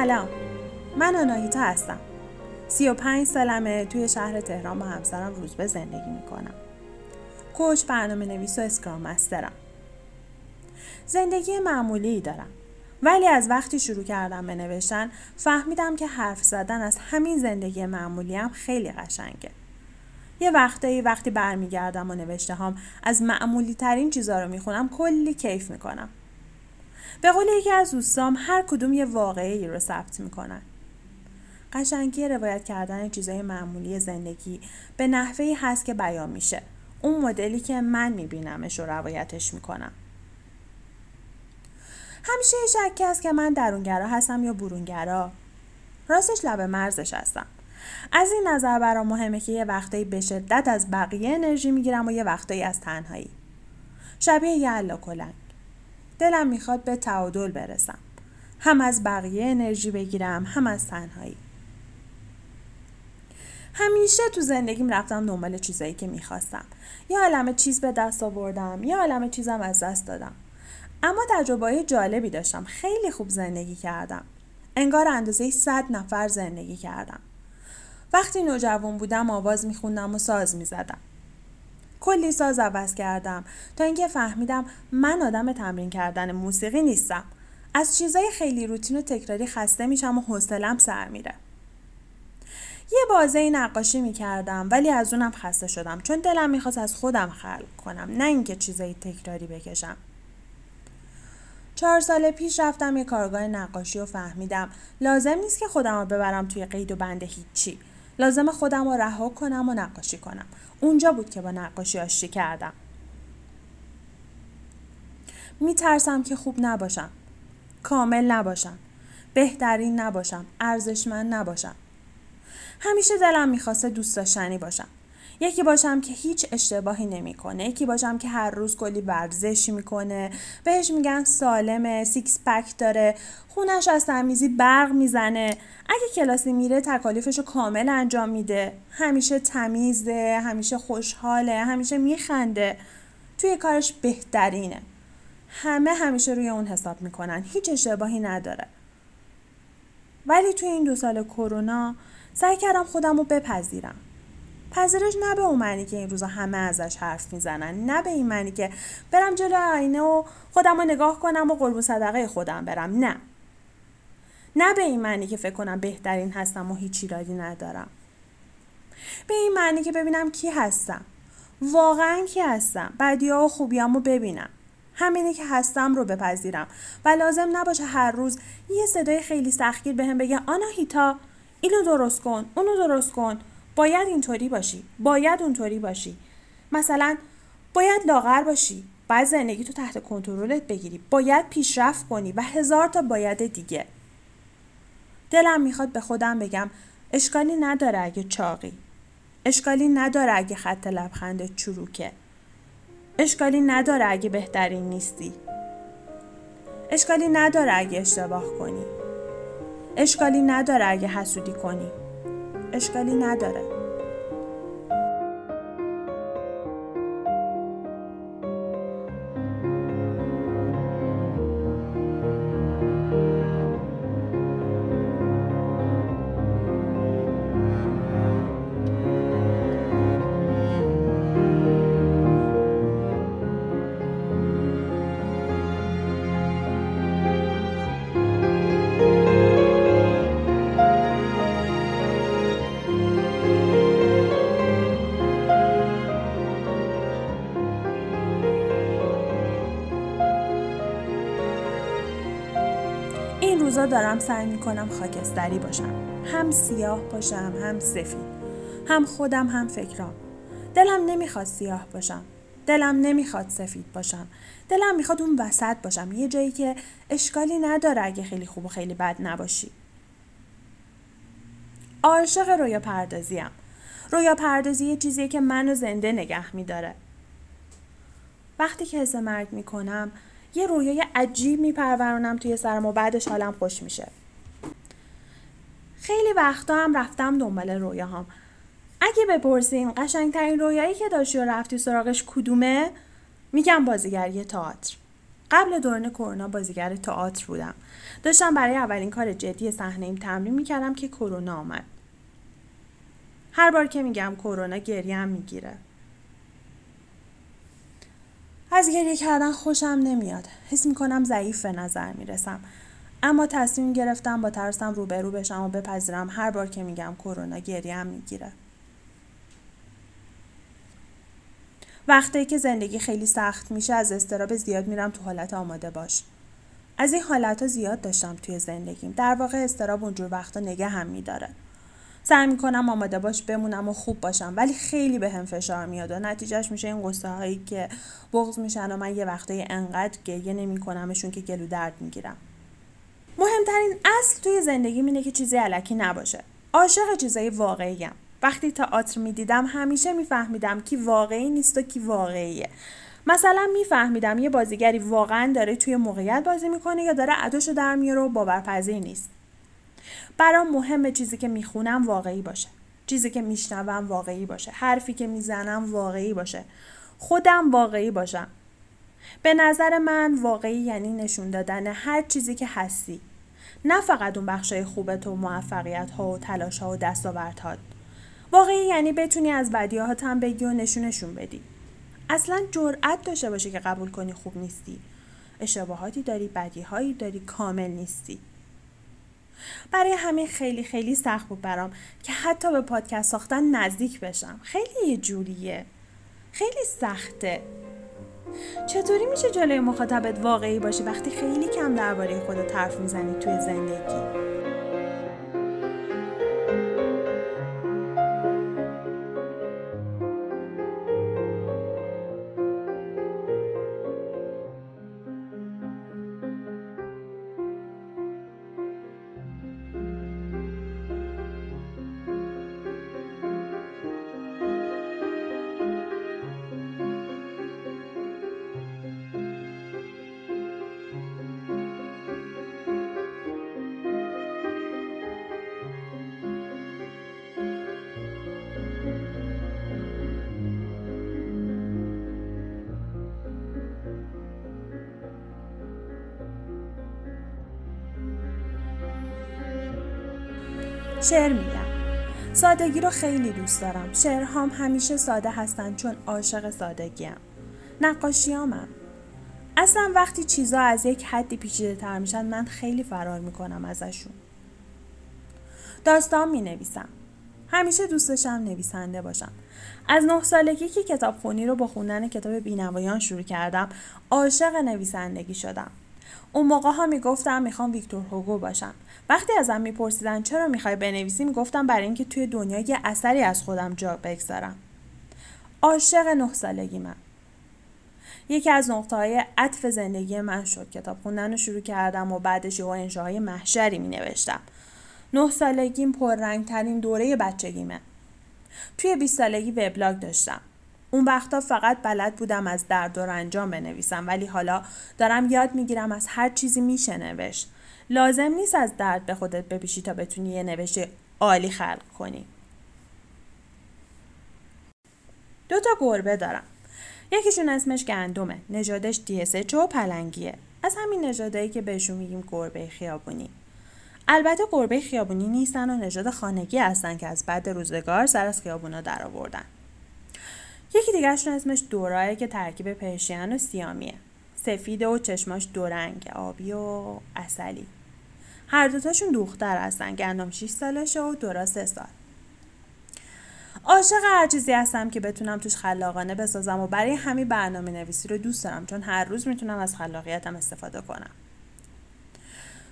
سلام. من آناهیتا هستم. سی و پنج سالمه توی شهر تهران با همسرم روزبه زندگی می‌کنم. کوچ برنامه نویس و اسکرام مسترم. زندگی معمولی دارم. ولی از وقتی شروع کردم به نوشتن فهمیدم که حرف زدن از همین زندگی معمولی هم خیلی قشنگه. یه وقتایی وقتی برمیگردم و نوشته هم از معمولی ترین چیزا رو می‌خونم کلی کیف می‌کنم. به قول یکی از دوستام هر کدوم یه واقعی رو ثبت می‌کنن. قشنگی روایت کردن چیزای معمولی زندگی به نحوهی هست که بیان میشه. اون مدلی که من میبینمش و روایتش می‌کنم. همیشه شکی هست که من درونگرا هستم یا برونگرا؟ راستش لب مرزش هستم. از این نظر برام مهمه که یه وقتایی به شدت از بقیه انرژی می‌گیرم و یه وقتایی از تنهایی. شبیه یه کلنگ دلم می‌خواد به تعادل برسم. هم از بقیه انرژی بگیرم هم از تنهایی. همیشه تو زندگیم رفتم دنبال چیزایی که می‌خواستم. یه عالم چیز به دست آوردم یه عالم چیزم از دست دادم. اما تجربه جالبی داشتم. خیلی خوب زندگی کردم. انگار اندازه صد نفر زندگی کردم. وقتی نوجوان بودم آواز میخوندم و ساز می‌زدم. کلی ساز عوض کردم. تا اینکه فهمیدم من آدم تمرین کردن موسیقی نیستم. از چیزای خیلی روتین و تکراری خسته میشم و حوصلم سر میره. یه بازه نقاشی می‌کردم ولی از اونم خسته شدم. چون دلم می‌خواست از خودم خلق کنم نه اینکه چیزای تکراری بکشم. چهار سال پیش رفتم یه کارگاه نقاشی و فهمیدم لازم نیست که خودم رو ببرم توی قید و بند هیچی. لازم خودم رو رها کنم و نقاشی کنم. اونجا بود که با نقاشی آشتی کردم. میترسم که خوب نباشم. کامل نباشم. بهترین نباشم. ارزشمند نباشم. همیشه دلم می‌خواسته دوست داشتنی باشم. یکی باشم که هیچ اشتباهی نمی‌کنه یکی باشم که هر روز کلی ورزش می‌کنه. بهش میگن سالمه سیکس پک داره. خونش از تمیزی برق می‌زنه. اگه کلاسی میره تکالیفش رو کامل انجام میده. همیشه تمیزه همیشه خوشحاله همیشه میخنده. توی کارش بهترینه. همه همیشه روی اون حساب می‌کنن. هیچ اشتباهی نداره. ولی توی این دو سال کرونا سعی کردم خودم رو بپذیرم. پذیرش نه به اون معنی که این روزا همه ازش حرف می‌زنن نه به این معنی که برم جلو آینه و خودم رو نگاه کنم و قربون صدقه خودم برم نه. نه به این معنی که فکر کنم بهترین هستم و هیچ ایرادی ندارم. به این معنی که ببینم کی هستم. واقعا کی هستم. بدیا و خوبیامو ببینم. همینی که هستم رو بپذیرم. و لازم نباشه هر روز یه صدای خیلی سختگیر بهم به بگه آنا هیتا اینو درست کن اونو درست کن. باید اینطوری باشی. باید اونطوری باشی. مثلا باید لاغر باشی. باید زندگی تو تحت کنترلت بگیری. باید پیشرفت کنی و هزار تا باید دیگه. دلم می‌خواد به خودم بگم اشکالی نداره اگه چاقی. اشکالی نداره اگه خط لبخندت چروکه. اشکالی نداره اگه بهترین نیستی. اشکالی نداره اگه اشتباه کنی. اشکالی نداره اگه حسودی کنی. اشکالی نداره. دارم سعی می‌کنم خاکستری باشم. هم سیاه باشم هم سفید. هم خودم هم فکرام. دلم نمی‌خواد سیاه باشم. دلم نمی‌خواد سفید باشم. دلم می‌خواد اون وسط باشم. یه جایی که اشکالی نداره اگه خیلی خوب و خیلی بد نباشی. عاشق رویا پردازیم رویا پردازی یه چیزیه که منو زنده نگه میداره. وقتی که حس مرگ می‌کنم یه رویای عجیب میپرورونم توی سرم و بعدش حالم خوش میشه. خیلی وقتا هم رفتم دنبال رویاهام. اگه بپرسین قشنگترین رویایی که داشتی و رفتی سراغش کدومه میگم بازیگری تئاتر. قبل دوران کرونا بازیگر تئاتر بودم. داشتم برای اولین کار جدی صحنه ایم تمرین می‌کردم که کرونا آمد هر بار که میگم کرونا گریه هم می‌گیره. از گریه کردن خوشم نمیاد. حس می‌کنم ضعیف به نظر می‌رسم. اما تصمیم گرفتم با ترسم روبرو بشم و بپذیرم هر بار که میگم کرونا گریه هم می‌گیره. وقتی که زندگی خیلی سخت میشه از استراب زیاد میرم تو حالت آماده باش. از این حالت ها زیاد داشتم توی زندگیم. در واقع استراب اونجور وقتا نگه هم میداره. سعی می‌کنم آماده باش بمونم و خوب باشم. ولی خیلی به هم فشار میاد و نتیجهش میشه این قصه هایی که بغض میشن و من یه وقتایی انقدر گریه نمیکنمشون که گلو درد می‌گیرم. مهمترین اصل توی زندگی اینه که چیزی علکی نباشه. عاشق چیزای واقعیم. وقتی تئاتر می‌دیدم همیشه میفهمیدم کی واقعی نیست و کی واقعیه. مثلا میفهمیدم یه بازیگری واقعا داره توی موقعیت بازی می‌کنه یا داره اداشو در میاره و باورپذیر نیست. برام مهمه چیزی که می‌خونم واقعی باشه. چیزی که میشنوم واقعی باشه. حرفی که می‌زنم واقعی باشه. خودم واقعی باشم. به نظر من واقعی یعنی نشون دادن هر چیزی که هستی. نه فقط اون بخشای خوبت و موفقیت ها و تلاش ها و دستاوردهات واقعی یعنی بتونی از بدیهات هم بگی و نشونشون بدی. اصلا جرأت داشته باشه که قبول کنی خوب نیستی. اشتباهاتی داری بدیهایی داری کامل نیستی. برای همین خیلی خیلی سخت بود برام که حتی به پادکست ساختن نزدیک بشم. خیلی یه جوریه. خیلی سخته. چطوری میشه جلوی مخاطبت واقعی باشی وقتی خیلی کم درباره خودت حرف می‌زنی توی زندگی؟ شعر میگم. سادگی رو خیلی دوست دارم. شعرهام همیشه ساده هستن چون عاشق سادگیم. نقاشیامم. اصلا وقتی چیزا از یک حدی پیچیده تر میشن من خیلی فرار می‌کنم ازشون. داستان می نویسم همیشه دوست داشتم نویسنده باشم. از نه سالگی که کتاب خونی رو با خوندن کتاب بینوایان شروع کردم عاشق نویسندگی شدم. اون موقع ها می‌گفتم می‌خوام ویکتور هوگو باشم. وقتی ازم میپرسیدن چرا می‌خوای بنویسی می‌گفتم برای اینکه توی دنیا یه اثری از خودم جا بگذارم. عاشق نه سالگی من. یکی از نقطه های عطف زندگی من شد. کتاب خوندن رو شروع کردم و بعدش یه انشاهای محشری می نوشتم نه سالگیم پررنگترین دوره بچگیمه. توی 20 سالگی وبلاگ داشتم. اون وقتا فقط بلد بودم از درد و رنجام بنویسم ولی حالا دارم یاد می‌گیرم از هر چیزی میشه نوشت. لازم نیست از درد به خودت بپیشی تا بتونی یه نوشته عالی خلق کنی. دو تا گربه دارم. یکیشون اسمش گندمه. نژادش دیسچ و پلنگیه. از همین نژادایی که بهشون میگیم گربه خیابونی. البته گربه خیابونی نیستن و نژاد خانگی هستن که از بعد روزگار سر از خیابونا در یکی دیگرشون اسمش دورایه که ترکیب پرشین و سیامیه. سفیده و چشماش دورنگ آبی و اصلی هر دوتاشون دختر هستن گندم 6 سالشه و دورا 3 سال. عاشق هر چیزی هستم که بتونم توش خلاقانه بسازم و برای همین برنامه نویسی رو دوست دارم چون هر روز می‌تونم از خلاقیتم استفاده کنم.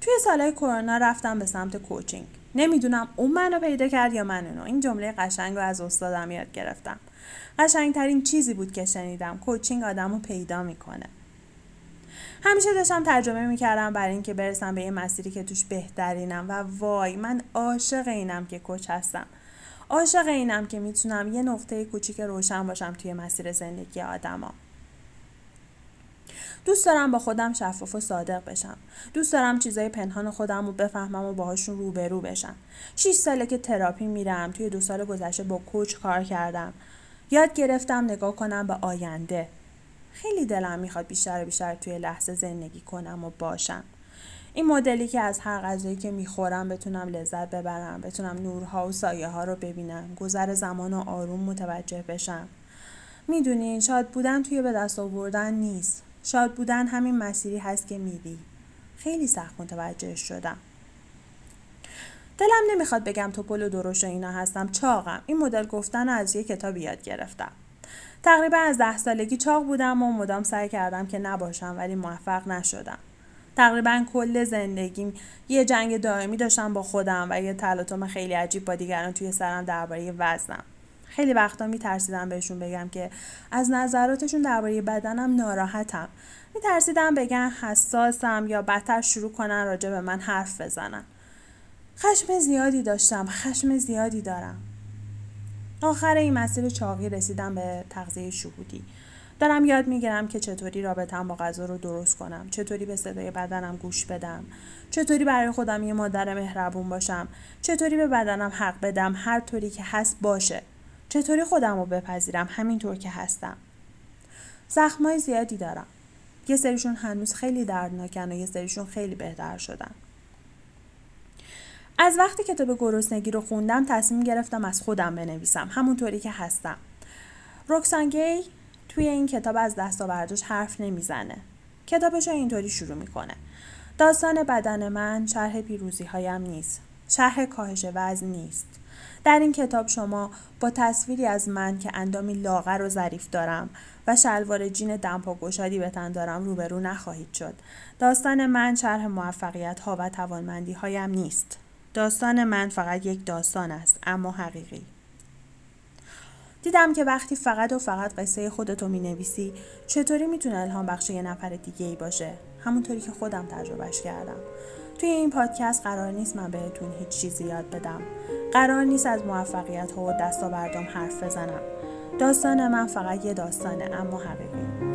توی سالهای کرونا رفتم به سمت کوچینگ. نمی‌دونم اون منو پیدا کرد یا من اونو. این جمله قشنگ رو از استادم یاد گرفتم. قشنگترین چیزی بود که شنیدم. کوچینگ آدم رو پیدا می‌کنه. همیشه داشتم ترجمه می‌کردم برای اینکه برسم به یه مسیری که توش بهترینم و وای من عاشق اینم که کوچ هستم. عاشق اینم که می‌تونم یه نقطه کوچیک روشن باشم توی مسیر زندگی آدما. دوست دارم با خودم شفاف و صادق بشم. دوست دارم چیزای پنهان خودم رو بفهمم و باهاشون روبرو بشم. 6 ساله که تراپی میرم توی دو سال گذشته با کوچ کار کردم. یاد گرفتم نگاه کنم به آینده. خیلی دلم می‌خواد بیشتر و بیشتر توی لحظه زندگی کنم و باشم. این مدلی که از هر غذایی که می‌خورم بتونم لذت ببرم بتونم نورها و سایه ها رو ببینم گذر زمان و آروم متوجه بشم. می‌دونین شاد بودن توی به دست آوردن نیست. شاد بودن همین مسیری هست که میری. خیلی سخت متوجه شدم. دلم نمی‌خواد بگم توپل و درشت و اینا هستم. چاقم. این مدل گفتن رو از یه کتاب یاد گرفتم. تقریبا از ده سالگی چاق بودم و مدام سعی کردم که نباشم ولی موفق نشدم. تقریبا کل زندگیم یه جنگ دائمی داشتم با خودم و یه تلاطم خیلی عجیب با دیگران توی سرم درباره وزنم. خیلی وقتا میترسیدم بهشون بگم که از نظراتشون درباره بدنم ناراحتم. میترسیدم بگن حساسم یا بدتر شروع کنن راجع به من حرف بزنن. خشم زیادی داشتم خشم زیادی دارم. آخر این مسیر چاقی رسیدم به تغذیه شهودی. دارم یاد می‌گیرم که چطوری رابطم با غذا رو درست کنم چطوری به صدای بدنم گوش بدم چطوری برای خودم یه مادر مهربون باشم چطوری به بدنم حق بدم هر طوری که هست باشه. چطوری خودم رو بپذیرم همینطور که هستم. زخمای زیادی دارم. یه سریشون هنوز خیلی دردناکن و یه سریشون خیلی بهتر شدن. از وقتی کتاب گرسنگی رو خوندم تصمیم گرفتم از خودم بنویسم. همونطوری که هستم. روکسانگی توی این کتاب از دستاوردش حرف نمی‌زنه. کتابش رو اینطوری شروع می‌کنه. داستان بدن من شرح پیروزی هایم نیست. شرح کاهش وزن نیست. در این کتاب شما با تصویری از من که اندامی لاغر و ظریف دارم و شلوار جین دمپا گشادی به تن دارم روبرو نخواهید شد. داستان من شرح موفقیت ها و توانمندی هایم نیست. داستان من فقط یک داستان است اما حقیقی. دیدم که وقتی فقط و فقط قصه خودتو می نویسی چطوری می‌تونه الهام بخش یه نفر دیگه ای باشه؟ همونطوری که خودم تجربهش کردم. توی این پادکست قرار نیست من بهتون هیچ چیزی یاد بدم. قرار نیست از موفقیت ها و دستاوردام حرف بزنم. داستان من فقط یه داستانه اما حقیقی.